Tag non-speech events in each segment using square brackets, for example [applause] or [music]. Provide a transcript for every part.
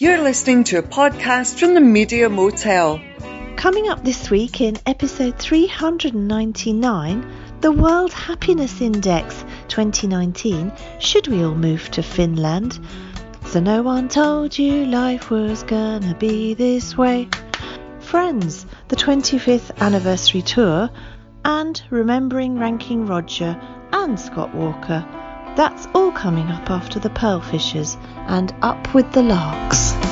You're listening to a podcast from the Media Motel. Coming up this week in episode 399, the World Happiness Index 2019 Should we all move to Finland? So no one told you life was gonna be this way. Friends, the 25th anniversary tour, and remembering Ranking Roger and Scott Walker. That's all coming up after the Pearlfishers and Up with the Larks.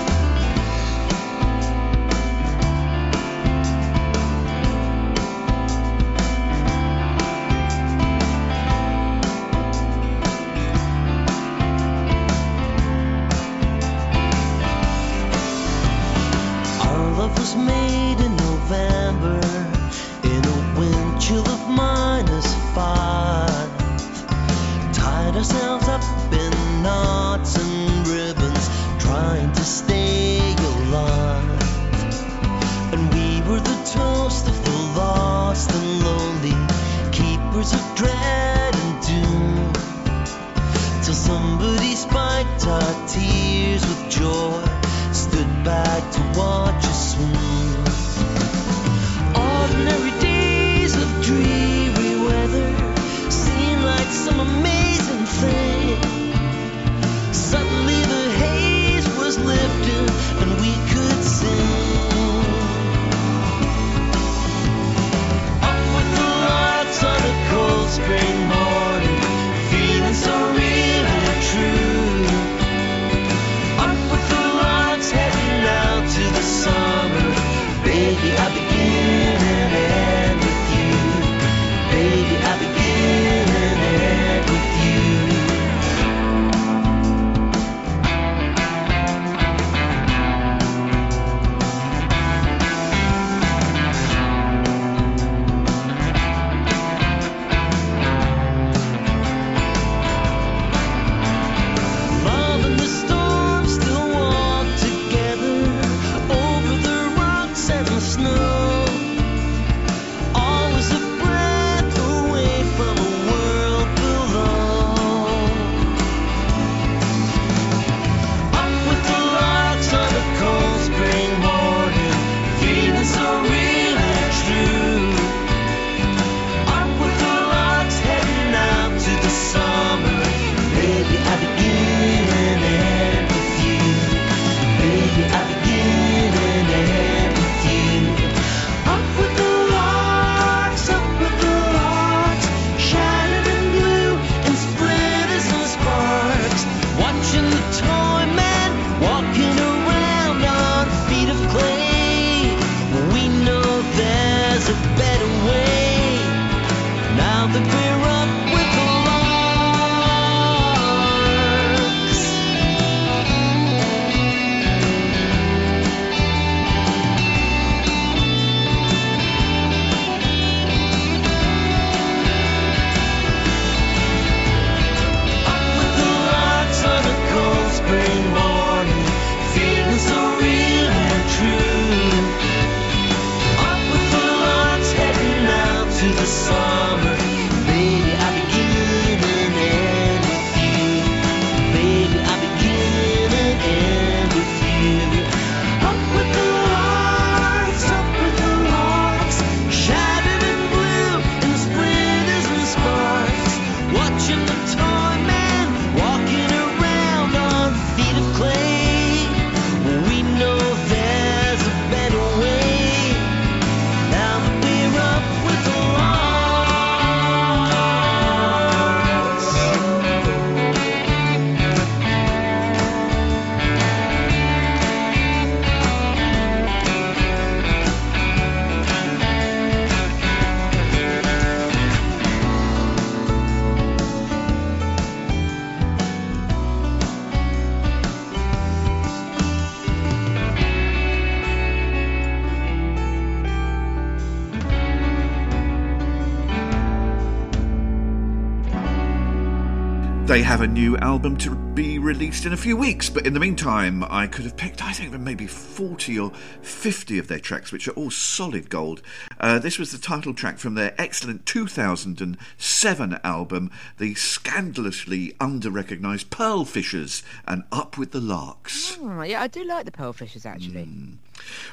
They have a new album to be released in a few weeks, but in the meantime, I could have picked, I think, maybe 40 or 50 of their tracks, which are all solid gold. Uh, this was the title track from their excellent 2007 album, the scandalously under recognised Pearl Fishers, and Up with the Larks. Oh, yeah, I do like the Pearl Fishers actually.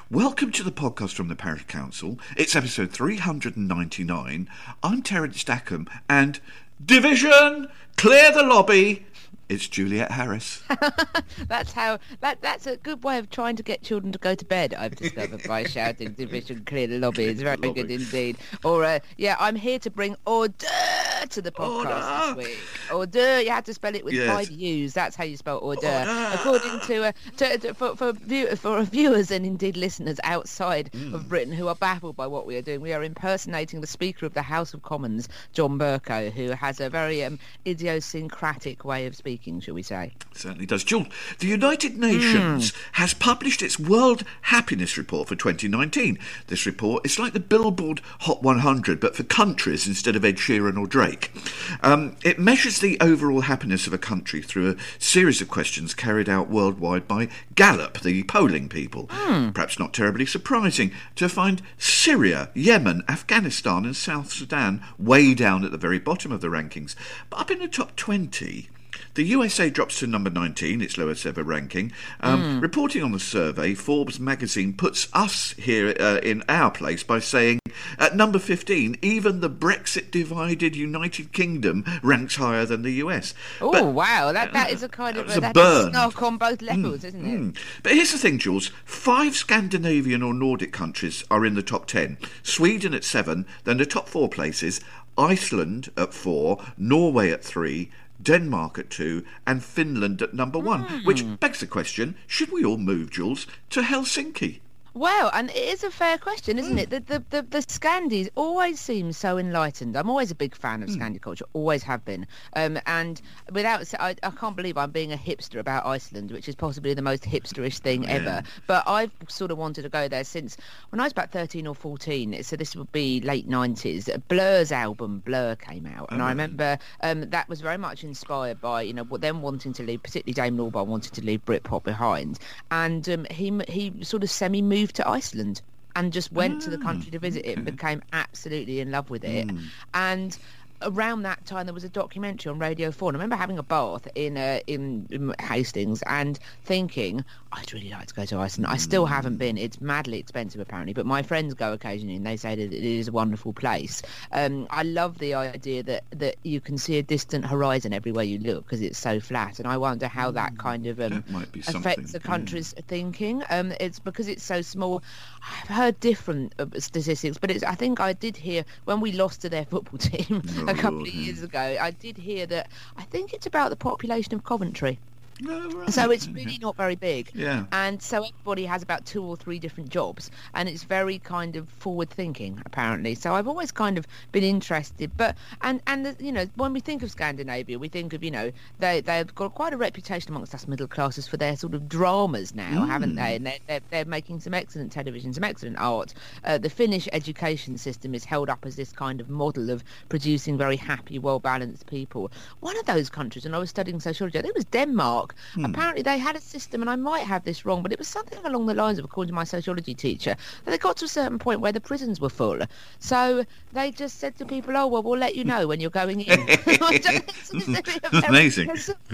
Welcome to the podcast from the Parish Counsel. It's episode 399. I'm Terence Stackham, and Division, clear the lobby. It's Juliet Harris. [laughs] That's how that that's a good way of trying to get children to go to bed. I've discovered by [laughs] shouting "Division clear the lobby." It's very Lobby. good indeed. Or uh, yeah, I'm here to bring order to the podcast Order. this week. Order. You had to spell it with Yes. five U's. That's how you spell order. Order. According to, uh, to, to for for, view, for viewers and indeed listeners outside Mm. of Britain who are baffled by what we are doing, we are impersonating the Speaker of the House of Commons, John Bercow, who has a very um, idiosyncratic way of speaking, shall we say? certainly does. Jules, the United Nations has published its World Happiness Report for 2019. This report is like the Billboard Hot 100, but for countries instead of Ed Sheeran or Drake. Um, it measures the overall happiness of a country through a series of questions carried out worldwide by Gallup, the polling people. Perhaps not terribly surprising to find Syria, Yemen, Afghanistan, and South Sudan way down at the very bottom of the rankings. But up in the top 20, the USA drops to number 19, its lowest ever ranking. Um, Reporting on the survey, Forbes magazine puts us here uh, in our place by saying at number 15, even the Brexit divided United Kingdom ranks higher than the US. Oh But- wow, that that [laughs] is a kind of a that's burn. snark on both levels, isn't it? Mm. But here's the thing, Jules. Five Scandinavian or Nordic countries are in the top ten. Sweden at seven, then the top four places Iceland at four, Norway at three, Denmark at two, and Finland at number one. Which hmm. begs the question should we all move, Jules, to Helsinki? Well, and it is a fair question, isn't it? The, the the the Scandis always seem so enlightened. I'm always a big fan of Scandi culture, always have been. Um, and without, I can't believe I'm being a hipster about Iceland, which is possibly the most hipsterish thing ever. But I've sort of wanted to go there since when I was about 13 or 14. So this would be late 90s. Blur's album Blur came out, and I remember um, that was very much inspired by you know them wanting to leave, particularly Damon Albarn wanted to leave Britpop behind, and um, he he sort of semi moved to Iceland and just went to the country to visit it and ah, became absolutely in love with it. Hmm. And around that time, there was a documentary on Radio 4. And I remember having a bath in, uh, in, in Hastings and thinking, I'd really like to go to Iceland. I still haven't been. It's madly expensive, apparently. But my friends go occasionally and they say that it is a wonderful place. Um, I love the idea that, that you can see a distant horizon everywhere you look because it's so flat. And I wonder how that kind of um, That affects something, the yeah. country's thinking. Um, it's because it's so small. I've heard different uh, statistics, but it's, I think I did hear when we lost to their football [laughs] team a couple of years hmm. ago. I did hear that I think it's about the population of Coventry. Oh, right. So it's really not very big. Yeah. And so everybody has about two or three different jobs, and it's very kind of forward thinking, apparently. So I've always kind of been interested. But and and the, you know when we think of Scandinavia, we think of you know they they've got quite a reputation amongst us middle classes for their sort of dramas now, haven't they? And they're, they're they're making some excellent television, some excellent art. Uh, the Finnish education system is held up as this kind of model of producing very happy, well balanced people. One of those countries, and I was studying sociology, I think it was Denmark. Apparently, they had a system, and I might have this wrong, but it was something along the lines of, according to my sociology teacher, that they got to a certain point where the prisons were full. So they just said to people, "Oh well, we'll let you know when you're going in." [laughs] It's [laughs] Amazing.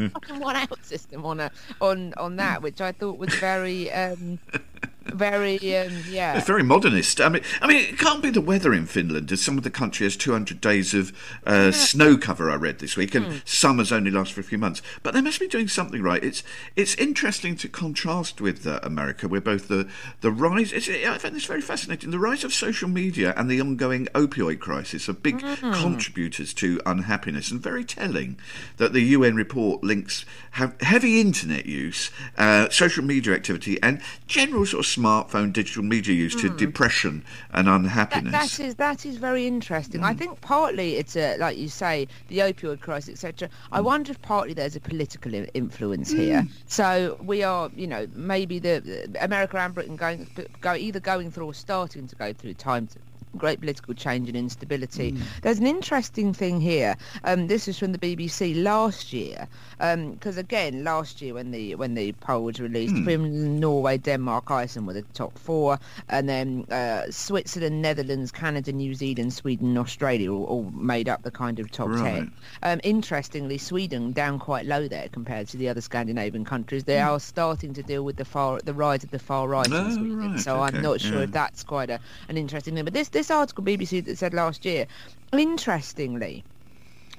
Fucking one-out system on a, on on that, which I thought was very, um, [laughs] very, um, yeah. It's very modernist. I mean, I mean, it can't be the weather in Finland, as some of the country has 200 days of uh, snow cover. I read this week, and Hmm. summers only last for a few months. But they must be doing something right. It's it's interesting to contrast with uh, America, where both the the rise. It's, I find this very fascinating. The rise of social media and the ongoing opioid crisis are big Hmm. contributors to unhappiness, and very telling that the UN report links have heavy internet use, uh, social media activity, and general sort of smartphone digital media use to hmm. depression and Hmm. That, unhappiness. that is that is very interesting. I hmm. think partly it's a, like you say the opioid crisis, etc. I hmm. wonder if partly there's a political influence here. So we are, you know, maybe the America and Britain going go either going through or starting to go through times great political change and instability. There's an interesting thing here. Um, this is from the BBC last year, because again, last year when the when the poll was released, Finland, Norway, Denmark, Iceland were the top four, and then uh, Switzerland, Netherlands, Canada, New Zealand, Sweden, Australia all, all made up the kind of top Right. ten. Um, interestingly, Sweden down quite low there compared to the other Scandinavian countries. They are starting to deal with the far the rise of the far right in Oh, Sweden. right, so okay, I'm not sure yeah. if that's quite a, an interesting thing. But this this article BBC that said last year, interestingly.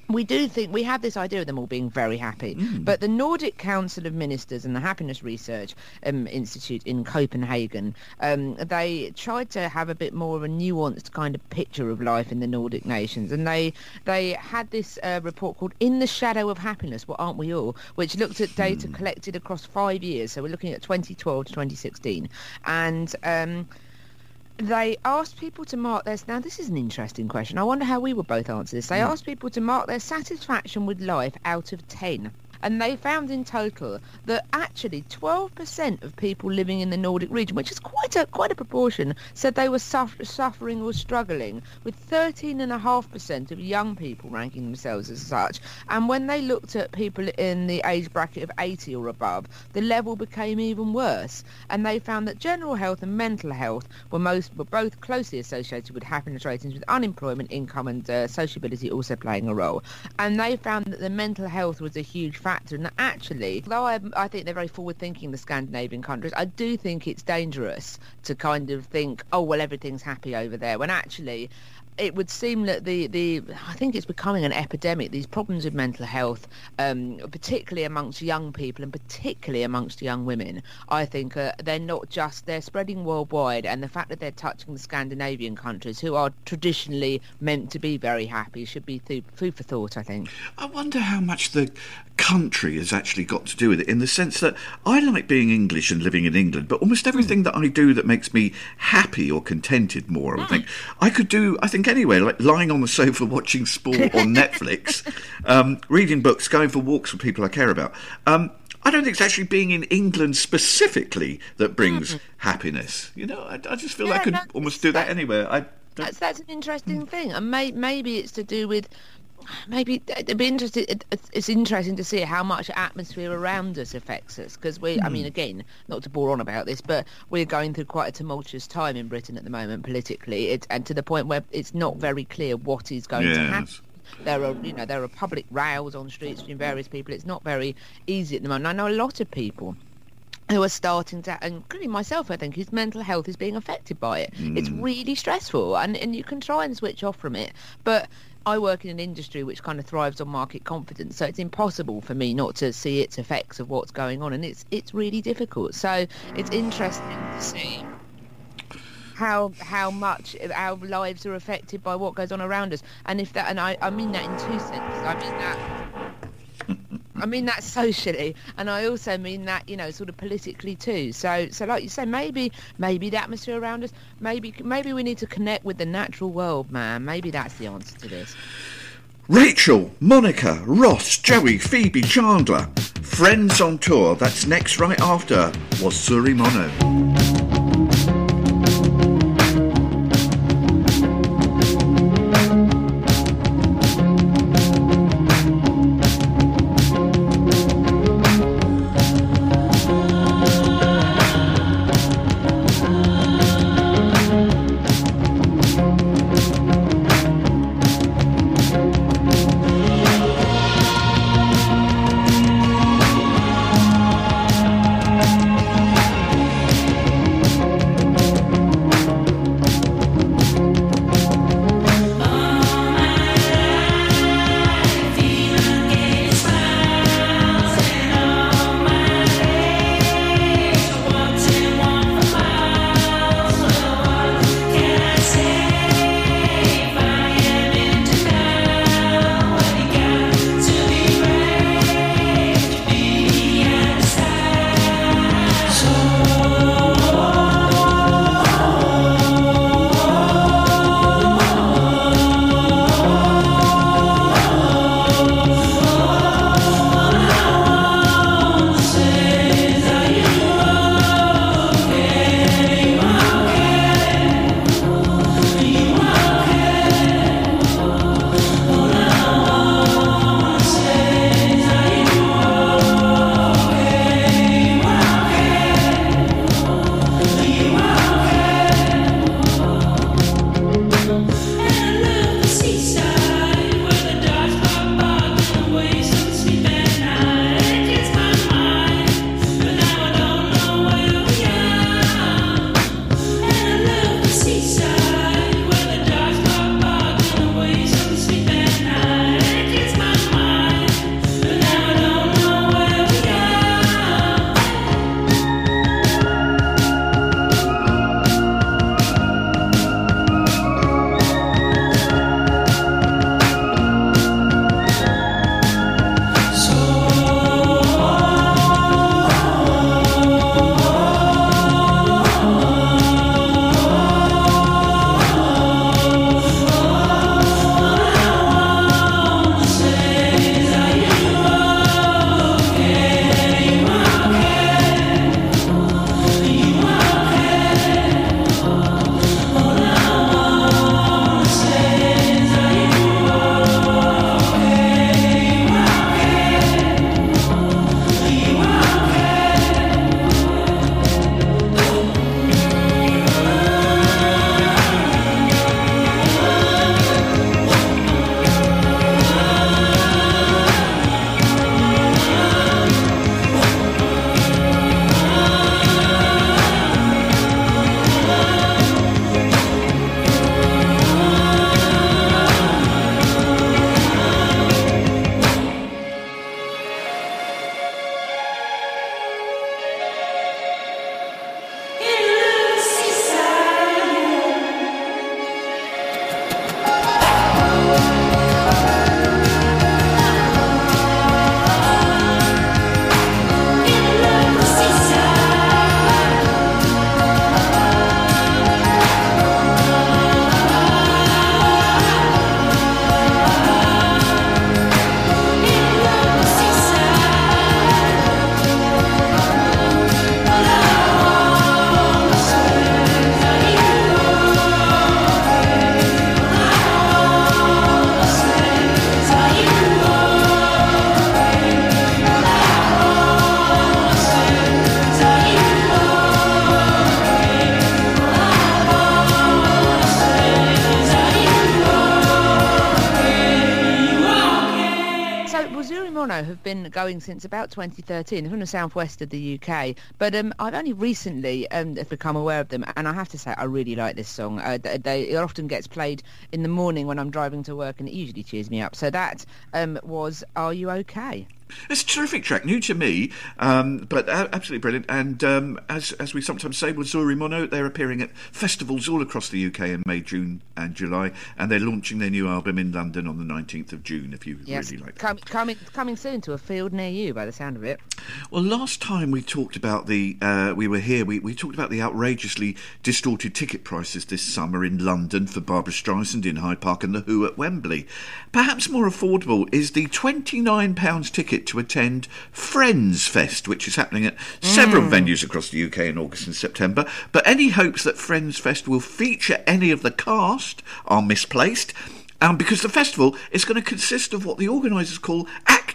We do think we have this idea of them all being very happy, Mm. but the Nordic Council of Ministers and the Happiness Research um, Institute in Copenhagen, um, they tried to have a bit more of a nuanced kind of picture of life in the Nordic nations, and they they had this uh, report called "In the Shadow of Happiness." What aren't we all? Which looked at data collected across five years. So we're looking at 2012 to 2016, and. Um, they asked people to mark their now this is an interesting question i wonder how we would both answer this. They hmm. asked people to mark their satisfaction with life out of 10 and they found in total that actually 12% of people living in the Nordic region, which is quite a quite a proportion, said they were suffer- suffering or struggling, with 13.5% of young people ranking themselves as such. And when they looked at people in the age bracket of 80 or above, the level became even worse. And they found that general health and mental health were most were both closely associated with happiness ratings, with unemployment, income, and uh, sociability also playing a role. And they found that the mental health was a huge factor. And that actually, though I, I think they're very forward-thinking, the Scandinavian countries, I do think it's dangerous to kind of think, oh well, everything's happy over there, when actually it would seem that the, the I think it's becoming an epidemic. These problems with mental health, um, particularly amongst young people and particularly amongst young women, I think uh, they're not just they're spreading worldwide. And the fact that they're touching the Scandinavian countries, who are traditionally meant to be very happy, should be th- food for thought. I think. I wonder how much the country has actually got to do with it in the sense that I like being English and living in England, but almost everything that I do that makes me happy or contented more, I think I could do, I think anyway, like lying on the sofa watching sport on [laughs] Netflix, um, reading books, going for walks with people I care about. Um, I don't think it's actually being in England specifically that brings happiness. You know, I, I just feel I could no, almost do that that- anywhere. I don't, That's that's an interesting thing, and may, maybe it's to do with. Maybe uh, it'd be interesting. It's- it's interesting to see how much atmosphere around us affects us because we. I mean, hmm. again, not to bore on about this, but we're going through quite a tumultuous time in Britain at the moment politically, it, and to the point where it's not very clear what is going to happen. There are, you know, there are public rows on streets between various people. It's not very easy at the moment. I know a lot of people who are starting to, and including myself, I think, whose mental health is being affected by it. It's hmm. really stressful, and, and you can try and switch off from it, but I work in an industry which kind of thrives on market confidence, so it's impossible for me not to see its effects of what's going on, and it's it's really difficult. So it's interesting to see how how much our lives are affected by what goes on around us, and if that, and I, I mean that in two senses. I mean that. I mean that socially, and I also mean that you know sort of politically too. So, so like you say, maybe maybe the atmosphere around us, maybe maybe we need to connect with the natural world, man. Maybe that's the answer to this. Rachel, Monica, Ross, Joey, Phoebe, Chandler. Friends on tour. That's next right after was Surimono. know, going since about 2013 from the southwest of the UK. But um, I've only recently um, become aware of them, and I have to say I really like this song. Uh, they, it often gets played in the morning when I'm driving to work, and it usually cheers me up. So that um, was "Are You OK." It's a terrific track, new to me, um, but absolutely brilliant. And um, as as we sometimes say with Zuri Mono, they're appearing at festivals all across the UK in May, June, and July, and they're launching their new album in London on the 19th of June. If you yes. really like, Com- coming coming soon to a field near you, by the sound of it. Well, last time we talked about the uh, we were here, we, we talked about the outrageously distorted ticket prices this summer in London for Barbra Streisand in Hyde Park and the Who at Wembley. Perhaps more affordable is the twenty nine pounds ticket to attend Friends Fest, which is happening at several Mm. venues across the UK in August and September. But any hopes that Friends Fest will feature any of the cast are misplaced. Um, because the festival is going to consist of what the organisers call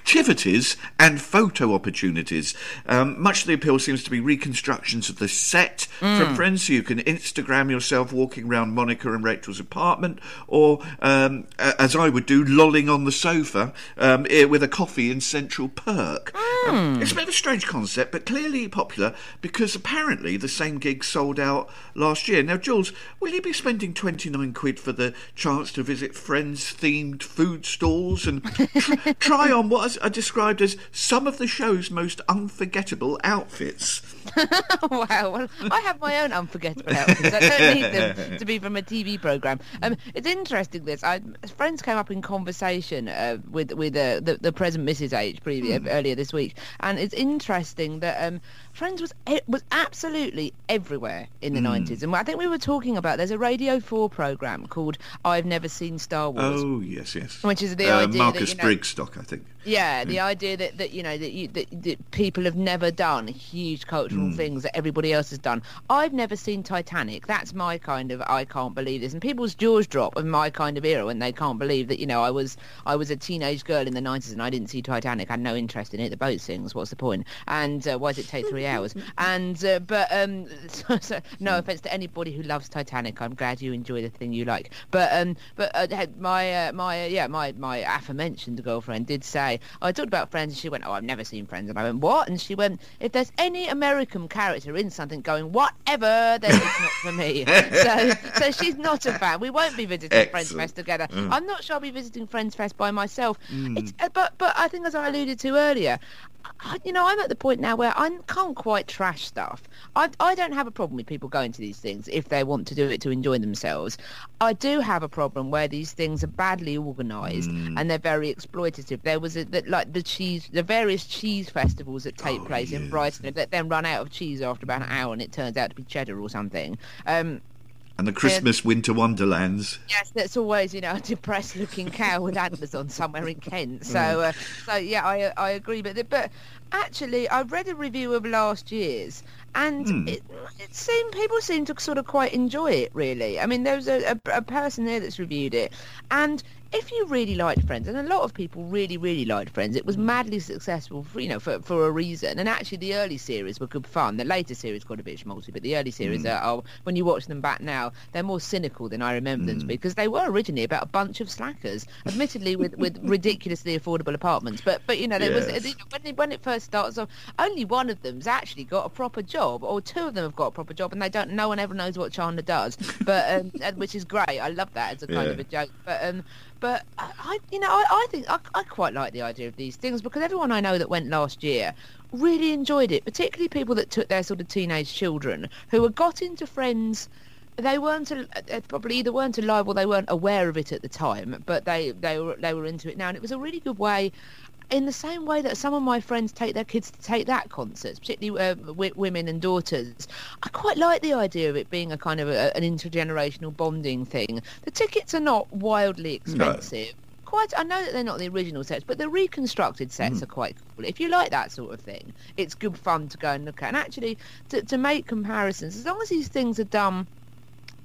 activities and photo opportunities. Um, much of the appeal seems to be reconstructions of the set from Friends, so you can Instagram yourself walking around Monica and Rachel's apartment, or um, as I would do, lolling on the sofa um, with a coffee in Central Perk. Um, it's a bit of a strange concept, but clearly popular because apparently the same gig sold out last year. Now, Jules, will you be spending 29 quid for the chance to visit Friends themed food stalls and tr- [laughs] try on what are described as some of the show's most unforgettable outfits? [laughs] wow, well, I have my own unforgettable outfits. I don't need them to be from a TV program. Um, it's interesting. This, I, friends came up in conversation uh, with with uh, the the present Mrs H previous, earlier this week, and it's interesting that um, Friends was was absolutely everywhere in the nineties. And I think we were talking about there's a Radio Four program called I've Never Seen Star Wars. Oh, yes, yes. Which is the uh, idea that, Marcus you know- Brigstocke, I think. Yeah, the idea that, that you know that, you, that, that people have never done huge cultural things that everybody else has done. I've never seen Titanic. That's my kind of I can't believe this. And people's jaws drop of my kind of era when they can't believe that you know I was I was a teenage girl in the nineties and I didn't see Titanic. I had no interest in it. The boat sings. What's the point? And uh, why does it take three hours? And uh, but um, [laughs] so, so, no offense to anybody who loves Titanic. I'm glad you enjoy the thing you like. But um, but uh, my uh, my uh, yeah my my aforementioned girlfriend did say I talked about Friends and she went oh I've never seen Friends and I went what and she went if there's any American character in something going whatever then it's not for me. [laughs] so so she's not a fan. We won't be visiting Friends Fest together. I'm not sure I'll be visiting Friends Fest by myself. It's, uh, but but I think as I alluded to earlier. I, you know, I'm at the point now where I can't quite trash stuff. I, I don't have a problem with people going to these things if they want to do it to enjoy themselves. I do have a problem where these things are badly organised and they're very exploitative. There was a, that like the cheese, the various cheese festivals that take Oh, place in. Brighton that then run out of cheese after about an hour and it turns out to be cheddar or something. Um, And the Christmas Winter Wonderlands. Yes, that's always you know a depressed-looking cow with antlers on somewhere in Kent. So, uh, so yeah, I I agree. But but actually, I read a review of last year's, and hmm. it, it seemed people seem to sort of quite enjoy it. Really, I mean, there was a, a, a person there that's reviewed it, and if you really liked Friends, and a lot of people really, really liked Friends, it was madly successful, for, you know, for, for a reason. And actually, the early series were good fun. The later series got a bit schmaltzy, but the early series hmm. are, are, when you watch them back now, they're more cynical than I remember them to hmm. be, because they were originally about a bunch of slackers, admittedly with, with [laughs] ridiculously affordable apartments. But, but you know, there was when it, when it first starts off, only one of them's actually got a proper job, or two of them have got a proper job, and they don't. No one ever knows what Chandler does, but um, [laughs] and, which is great. I love that as a kind Yeah. of a joke. But um, but I, you know, I, I think I, I quite like the idea of these things because everyone I know that went last year really enjoyed it, particularly people that took their sort of teenage children who had got into Friends. They weren't al- uh, probably either weren't alive or they weren't aware of it at the time, but they they were they were into it now, and it was a really good way in the same way that some of my friends take their kids to take that concerts, particularly uh, w- women and daughters, I quite like the idea of it being a kind of a, an intergenerational bonding thing. The tickets are not wildly expensive. Quite, I know that they're not the original sets, but the reconstructed sets are quite cool. If you like that sort of thing, it's good fun to go and look at. And actually, to, to make comparisons, as long as these things are done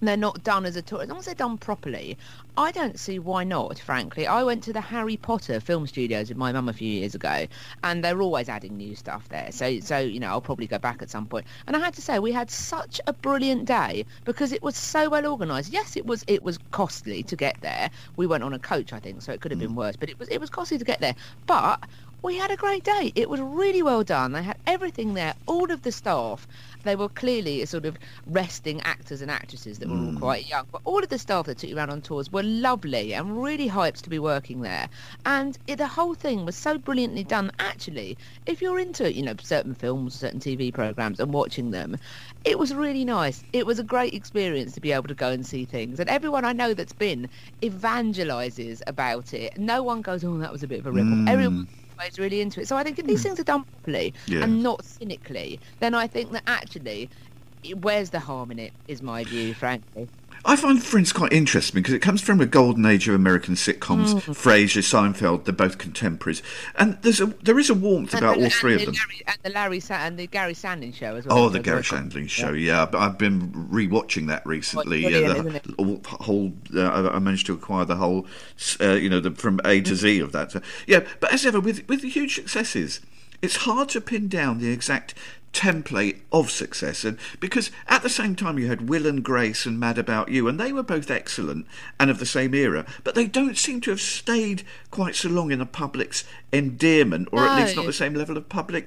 they're not done as a tour. As long as they're done properly, I don't see why not, frankly. I went to the Harry Potter film studios with my mum a few years ago, and they're always adding new stuff there. So, so you know, I'll probably go back at some point. And I had to say, we had such a brilliant day because it was so well organised. Yes, it was it was costly to get there. We went on a coach, I think, so it could have been mm. worse, but it was it was costly to get there. But we had a great day. It was really well done. They had everything there, all of the staff. They were clearly a sort of resting actors and actresses that were all hmm. quite young. But all of the staff that took you around on tours were lovely and really hyped to be working there. And it, the whole thing was so brilliantly done. Actually, if you're into you know certain films, certain TV programs, and watching them, it was really nice. It was a great experience to be able to go and see things. And everyone I know that's been evangelises about it. No one goes, "Oh, that was a bit of a rip off." Everyone hmm. Always really into it. So I think if these hmm. things are done properly Yeah. and not cynically, then I think that actually, where's the harm in it? Is my view, frankly. I find Friends quite interesting because it comes from a golden age of American sitcoms. Mm. Frasier, Seinfeld, they're both contemporaries, and there's a there is a warmth about and, all three and of them. the Larry, and the Larry Sa- and the Gary Sandling show as well. Oh, the Garry Shandling show, yeah. But I've been rewatching that recently. brilliant, isn't it? the whole, uh, I I managed to acquire the whole, uh, you know, the, from A to Z of that. So, yeah, but as ever, with with the huge successes, it's hard to pin down the exact template of success and because at the same time you had Will and Grace and Mad About You and they were both excellent and of the same era but they don't seem to have stayed quite so long in the public's endearment or at least not the same level of public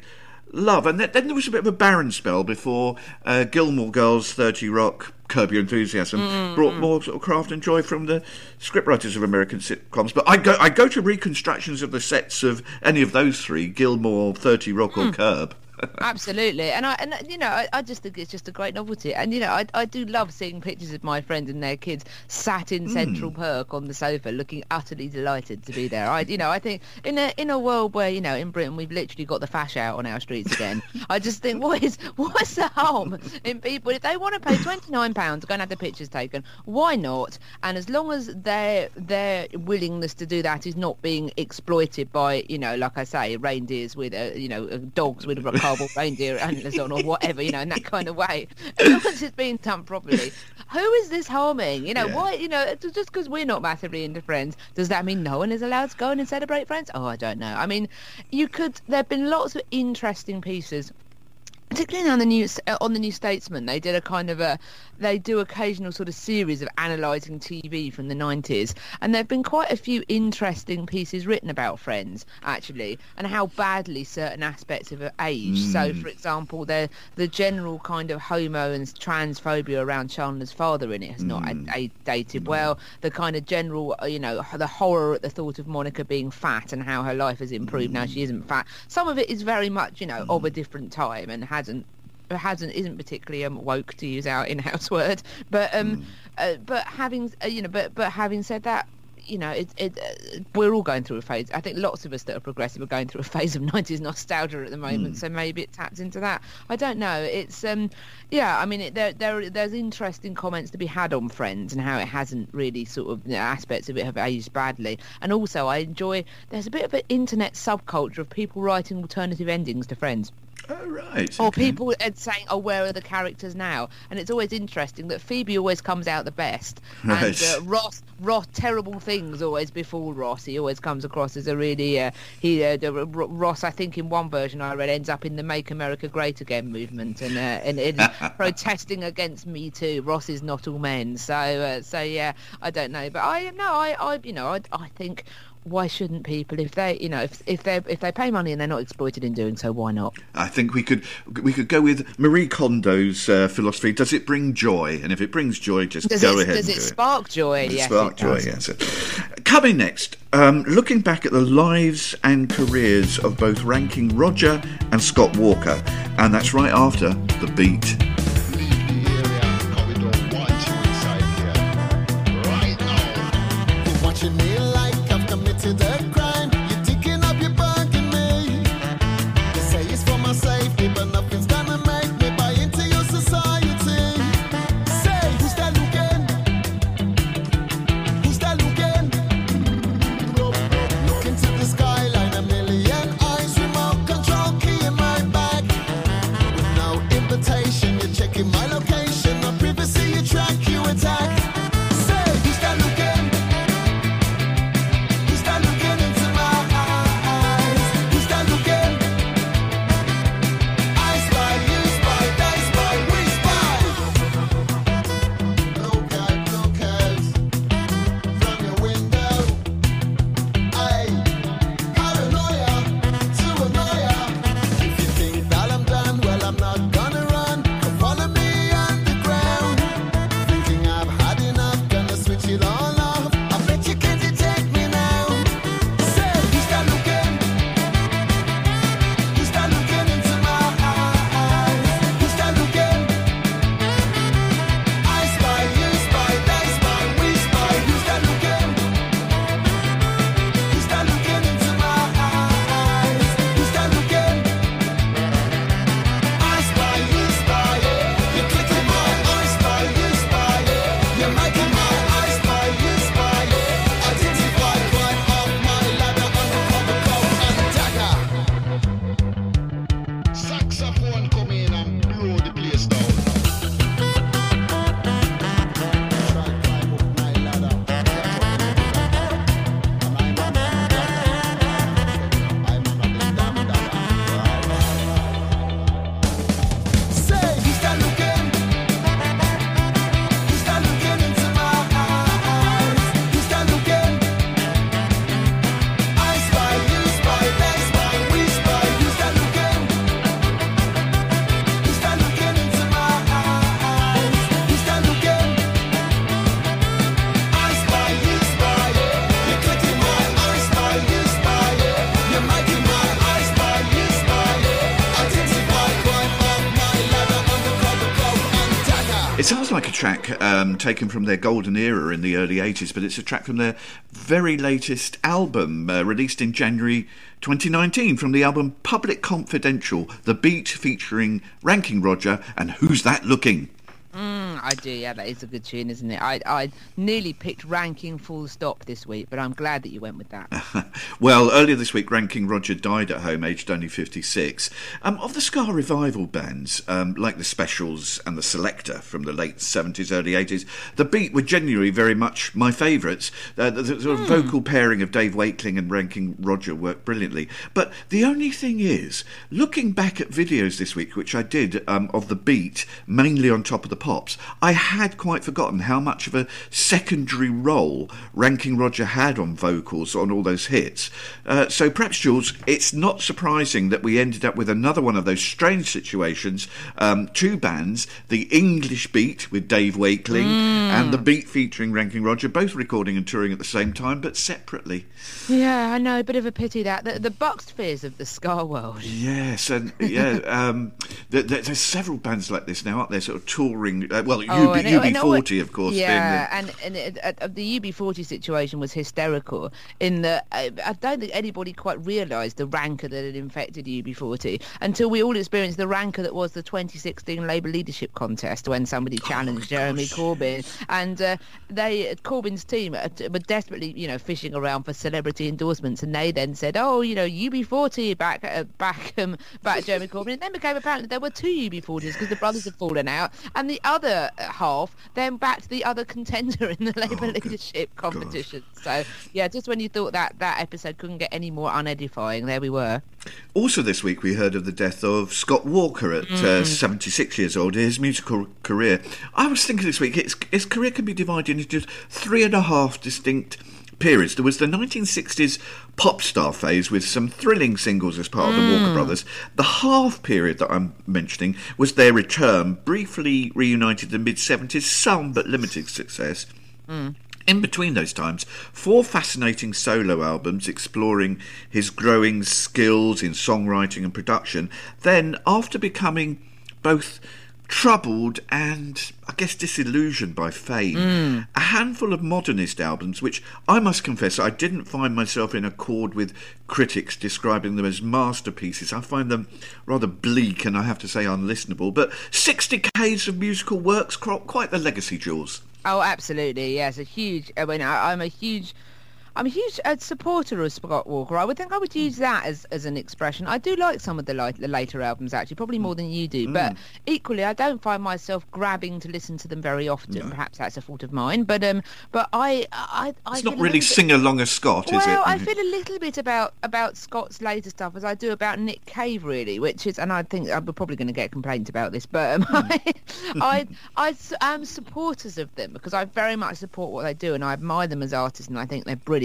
love. And then, then there was a bit of a barren spell before uh, Gilmore Girls, 30 Rock, Curb Your Enthusiasm Mm, brought more sort of craft and joy from the scriptwriters of American sitcoms. But I go, I go to reconstructions of the sets of any of those three, Gilmore, 30 Rock Hmm. or Curb. Absolutely, and I and you know I, I just think it's just a great novelty, and you know I I do love seeing pictures of my friends and their kids sat in Central Perk on the sofa, looking utterly delighted to be there. I you know I think in a in a world where you know in Britain we've literally got the fash out on our streets again, I just think what is what's the harm in people if they want to pay twenty nine pounds to go and have the pictures taken, why not? And as long as their their willingness to do that is not being exploited by you know like I say reindeers with uh, you know uh, dogs with [laughs] cardboard reindeer antlers on or whatever you know in that kind of way, [laughs] as it's being done properly, who is this harming? You know Yeah. why you know just because we're not massively into Friends does that mean no one is allowed to go in and celebrate Friends? Oh I don't know. I mean you could there've been lots of interesting pieces particularly on the new uh, on the New Statesman, they did a kind of a they do occasional sort of series of analysing TV from the 90s, and there've been quite a few interesting pieces written about Friends actually, and how badly certain aspects of uh, age. So, hmm. for example, the the general kind of homo and transphobia around Chandler's father in it has not hmm. a- a- dated hmm. well. The kind of general, uh, you know, the horror at the thought of Monica being fat and how her life has improved now she isn't fat. Some of it is very much, you know, of a different time and hasn't hasn't isn't particularly um, woke to use our in-house [laughs] word. But um uh, but having uh, you know but but having said that you know it, it uh, we're all going through a phase. I think lots of us that are progressive are going through a [laughs] phase of 90s nostalgia at the moment so maybe it taps into that. I don't know. It's um yeah i mean it, there, there there's interesting comments to be had on friends and how it hasn't really sort of you know, aspects of it have aged badly. And also i enjoy there's a bit of an internet subculture of people writing alternative endings to friends Oh, right. or okay. people saying, "Oh, where are the characters now?" And it's always interesting that Phoebe always comes out the best, Right. and uh, Ross, Ross, terrible things always befall Ross. He always comes across as a really uh, he. Uh, Ross, I think, in one version I read, ends up in the "Make America Great Again" movement, and uh, and, and [laughs] protesting against Me Too. Ross is not all men, so uh, so yeah, I don't know, but I no, I, I you know, I, I think. Why shouldn't people, if they, you know, if if they if they pay money and they're not exploited in doing so, why not? I think we could we could go with Marie Kondo's uh, philosophy. Does it bring joy? And if it brings joy, just Does go it, ahead does and it do spark joy? Does yes, spark it joy, does. yes. Coming next, um, looking back at the lives and careers of both ranking Roger and Scott Walker, and that's right after the beat. Um, taken from their golden era in the early 80s, but it's a track from their very latest album, uh, released in January 2019, from the album Public Confidential, The Beat featuring Ranking Roger and Who's That Looking? Mm, I do, yeah, that is a good tune, isn't it? I, I nearly picked Ranking full stop this week, but I'm glad that you went with that. [laughs] well, earlier this week, Ranking Roger died at home, aged only 56. Um, of the ska revival bands, um, like the Specials and the Selecter from the late 70s, early 80s, the Beat were genuinely very much my favourites. Uh, the, the sort of vocal pairing of Dave Wakeling and Ranking Roger worked brilliantly. But the only thing is, looking back at videos this week, which I did um, of the Beat, mainly on top of the pops, I had quite forgotten how much of a secondary role Ranking Roger had on vocals on all those hits. Uh, so perhaps, Jules, it's not surprising that we ended up with another one of those strange situations. Um, two bands, the English Beat with Dave Wakeling and the Beat featuring Ranking Roger, both recording and touring at the same time, but separately. yeah, I know, a bit of a pity that. The, the Bucks Fizz of the ska world. Yes, and yeah, [laughs] um, there, there- there's several bands like this now, aren't there? Sort of touring. Uh, well, Oh, UB, it- and it always- UB40, of course. Yeah, and and it, uh, the UB40 situation was hysterical in that I, I don't think anybody quite realised the rancor that had infected UB40 until we all experienced the rancor that was the 2016 Labour leadership contest when somebody Oh challenged Jeremy Corbyn, and uh, they Corbyn's team uh, were desperately, you know, fishing around for celebrity endorsements, and they then said, oh, you know, UB40 back uh, back um, back Jeremy Corbyn, and then became apparent that there were two UB40s because the brothers had fallen out, and the other half then backed the other contender in the Labour leadership competition. So yeah, just when you thought that that episode couldn't get any more unedifying, there we were. Also, this week we heard of the death of Scott Walker at Mm. uh, 76 years old. His musical career. I was thinking this week his, his career can be divided into three and a half distinct periods. There was the 1960s pop star phase with some thrilling singles as part of the Mm. Walker Brothers. The half period that I'm mentioning was their return, briefly reunited in the mid 70s, some but limited success. In between those times, four fascinating solo albums exploring his growing skills in songwriting and production. Then, after becoming both troubled and, I guess, disillusioned by fame, mm. a handful of modernist albums, which I must confess I didn't find myself in accord with critics describing them as masterpieces. I find them rather bleak and I have to say unlistenable. But six decades of musical works, crop quite the legacy, Jules. Oh, absolutely. Yes, a huge. I mean, I, I'm a huge. I'm a huge uh, supporter of Scott Walker. I would think I would use that as, as an expression. I do like some of the, li- the later albums, actually, probably more than you do. But equally, I don't find myself grabbing to listen to them very often. Perhaps that's a fault of mine. But um, but I I, I It's not really bit- sing along as Scott, is well, it? I feel a little bit about about Scott's later stuff as I do about Nick Cave, really, which is, and I think I'm probably going to get complaints about this, but um, Hmm. [laughs] I, I, [laughs] I am supporters of them because I very much support what they do and I admire them as artists and I think they're brilliant.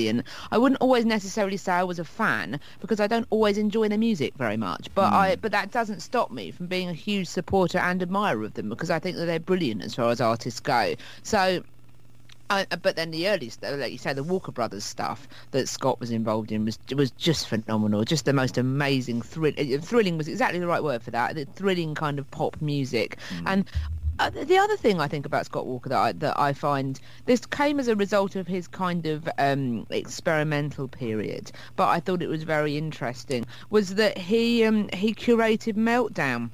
I wouldn't always necessarily say I was a fan because I don't always enjoy their music very much, but I, Hmm. but that doesn't stop me from being a huge supporter and admirer of them because I think that they're brilliant as far as artists go. So. Uh, but then the early stuff, like you say, the Walker Brothers stuff that Scott was involved in was was just phenomenal. Just the most amazing, thrill, uh, thrilling was exactly the right word for that. The thrilling kind of pop music. And uh, the other thing I think about Scott Walker that I, that I find this came as a result of his kind of um, experimental period, but I thought it was very interesting was that he um, he curated Meltdown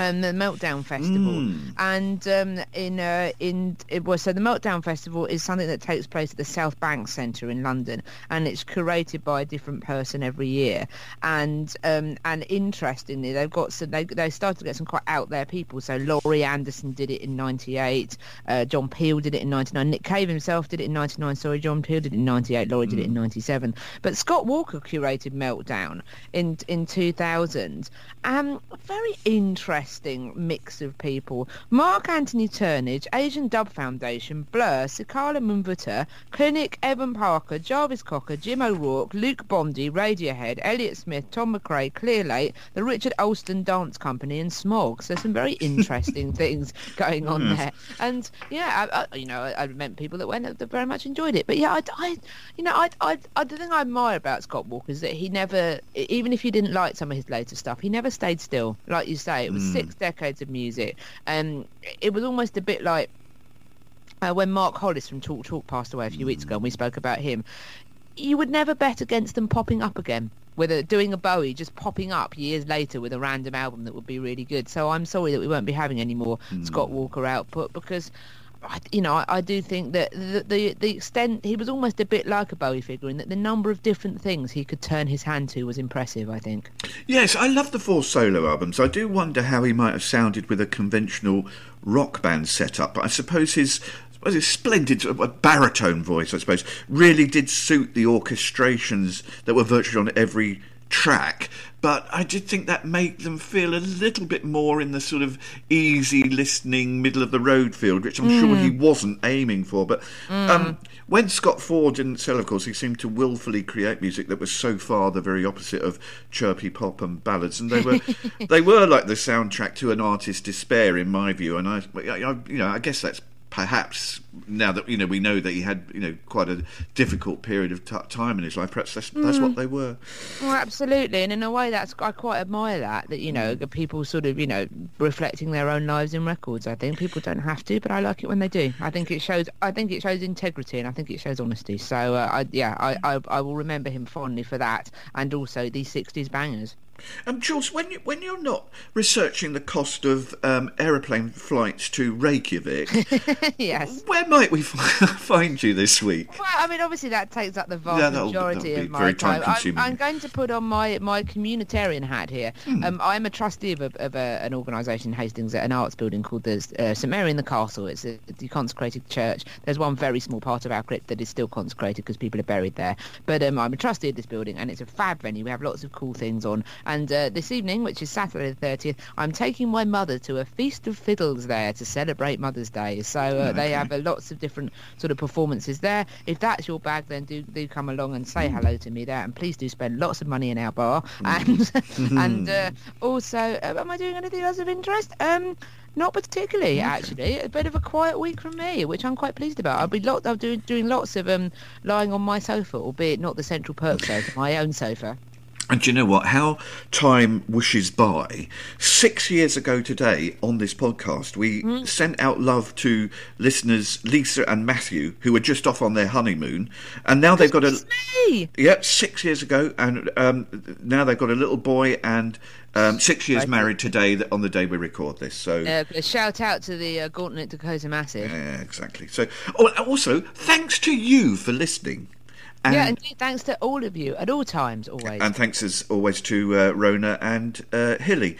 um, the Meltdown Festival, and um, in uh, in it was so the Meltdown Festival is something that takes place at the South Bank Centre in London, and it's curated by a different person every year. And um, and interestingly, they've got some they they started to get some quite out there people. So Laurie Anderson did it in '98, uh, John Peel did it in '99, Nick Cave himself did it in '99. Sorry, John Peel did it in '98, Laurie did it in '97, but Scott Walker curated Meltdown in in 2000. Um, very interesting mix of people. Mark Anthony Turnage, Asian Dub Foundation, Blur, Sikala Mumvuta, Clinic, Evan Parker, Jarvis Cocker, Jim O'Rourke, Luc Bondy, Radiohead, Elliott Smith, Tom McRae, Clearlake, the Richard Alston Dance Company, and Smog. So some very interesting [laughs] things going on hmm. there. And yeah, I, I, you know, I, I met people that went that very much enjoyed it. But yeah, I, I you know, I, I, I, the thing I admire about Scott Walker is that he never, even if you didn't like some of his later stuff, he never stayed still. Like you say, it was hmm. Six mm. decades of music. and it was almost a bit like uh, when Mark Hollis from Talk Talk passed away a few weeks ago, and we spoke about him. You would never bet against them popping up again. Whether doing a Bowie, just popping up years later with a random album that would be really good. So I'm sorry that we won't be having any more mm. Scott Walker output because you know, I, I do think that the, the the extent he was almost a bit like a Bowie figure in that the number of different things he could turn his hand to was impressive. I think. Yes, I love the four solo albums. I do wonder how he might have sounded with a conventional rock band setup. But I suppose his was his splendid sort baritone voice, I suppose, really did suit the orchestrations that were virtually on every track. But I did think that made them feel a little bit more in the sort of easy listening, middle of the road field, which I'm sure he wasn't aiming for. But um, when Scott 4 didn't sell, of course, he seemed to willfully create music that was so far the very opposite of chirpy pop and ballads, and they were [laughs] they were like the soundtrack to an artist's despair, in my view. And I, I you know, I guess that's perhaps now that you know we know that he had you know quite a difficult period of t- time in his life perhaps that's, that's what they were Well, absolutely, and in a way, that's I quite admire that. That you know, the people sort of you know reflecting their own lives in records. I think people don't have to, but I like it when they do. I think it shows. I think it shows integrity, and I think it shows honesty. So, uh, I, yeah, I, I I will remember him fondly for that, and also these '60s bangers. Um Jules when you when you're not researching the cost of um, aeroplane flights to Reykjavik [laughs] yes. where might we fi- [laughs] find you this week Well, I mean, obviously that takes up the vast Yeah, that'll- majority that'll of my time. I'm. I'm going to put on my, my communitarian hat here. Hmm. Um, I'm a trustee of, a, of a, an organisation in Hastings at an arts building called the uh, St Mary in the Castle. It's a consecrated church. There's one very small part of our crypt that is still consecrated because people are buried there. But um, I'm a trustee of this building and it's a fab venue. We have lots of cool things on. And uh, this evening, which is Saturday the 30th, I'm taking my mother to a feast of fiddles there to celebrate Mother's Day. So uh, they have uh, lots of different sort of performances there. If that's your bag, then do do come along and say hello to me there, and please do spend lots of money in our bar. And [laughs] and uh, also, uh, am I doing anything else of interest? Um. Not particularly, actually. A bit of a quiet week from me, which I'm quite pleased about. I'll be lot. I'll do doing lots of um lying on my sofa, albeit not the Central Perk sofa, my own sofa. And do you know what? How time wishes by. Six years ago today on this podcast, we Hmm. sent out love to listeners Lisa and Matthew, who were just off on their honeymoon, and now they've got a. Me. Yep, six years ago, and um, now they've got a little boy, and um, six years married today on the day we record this. So Uh, a shout out to the uh, Gauntlet Dakota Massive. yeah, exactly. So oh, also thanks to you for listening. And, yeah, indeed. Thanks to all of you at all times, always. and thanks as always to uh, Rona and uh, Hilly.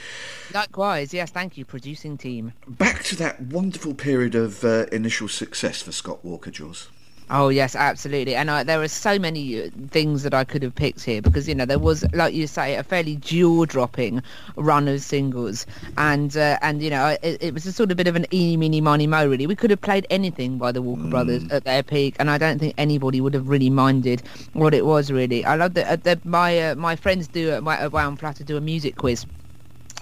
Likewise, yes. Thank you, producing team. Back to that wonderful period of uh, initial success for Scott Walker, Jules. Oh yes, absolutely. And I, there are so many uh, things that I could have picked here because you know there was, like you say, a fairly jaw-dropping run of singles, and uh, and you know it, it was a sort of bit of an eeny, meeny, miny, mo. Really, we could have played anything by the Walker Brothers at their peak, and I don't think anybody would have really minded what it was. Really, I love that. Uh, my uh, my friends do at my at Wound Flutter do a music quiz.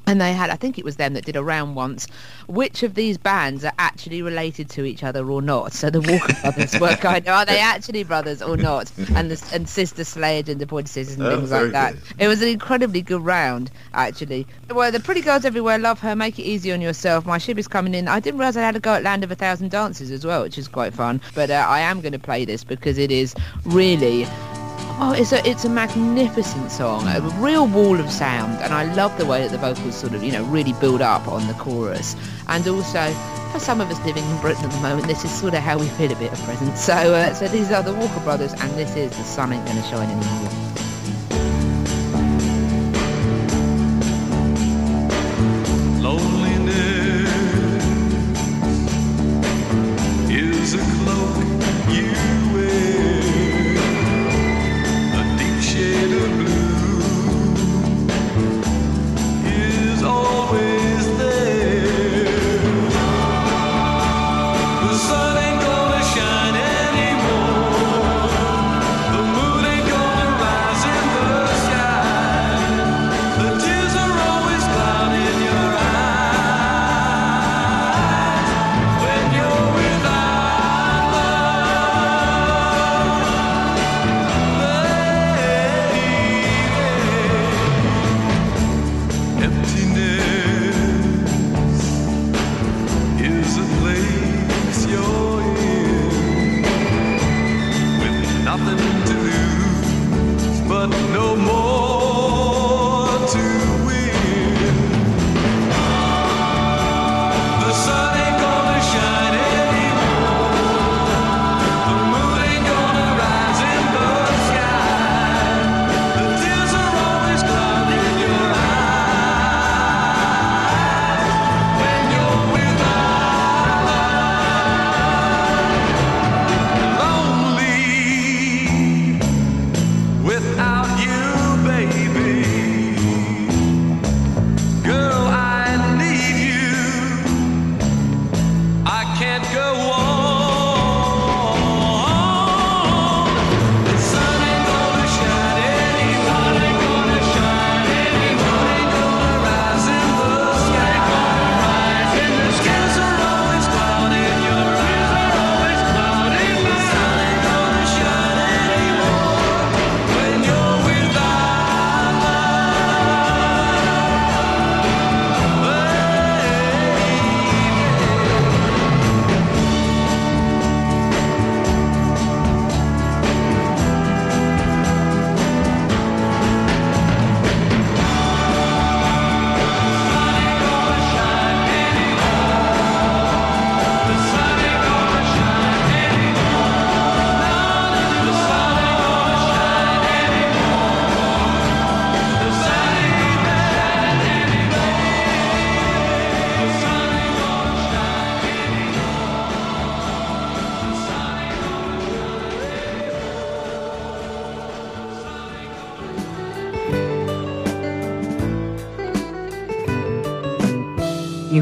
And they had, I think it was them that did a round once, which of these bands are actually related to each other or not. So the Walker [laughs] Brothers were kind of, are they actually brothers or not? And the, and Sister Sledge and the Pointer Sisters and Oh, things like that. good. It was an incredibly good round, actually. Well, the Pretty Girls Everywhere love her, make it easy on yourself. My ship is coming in. I didn't realise I had to go at Land of a Thousand Dances as well, which is quite fun. But uh, I am going to play this because it is really Oh, it's a it's a magnificent song, a real wall of sound, and I love the way that the vocals sort of you know really build up on the chorus, and also for some of us living in Britain at the moment, this is sort of how we feel a bit at present. So uh, so these are the Walker Brothers, and this is the sun ain't gonna shine anymore. Loneliness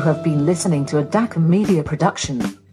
have been listening to a DACA Media production.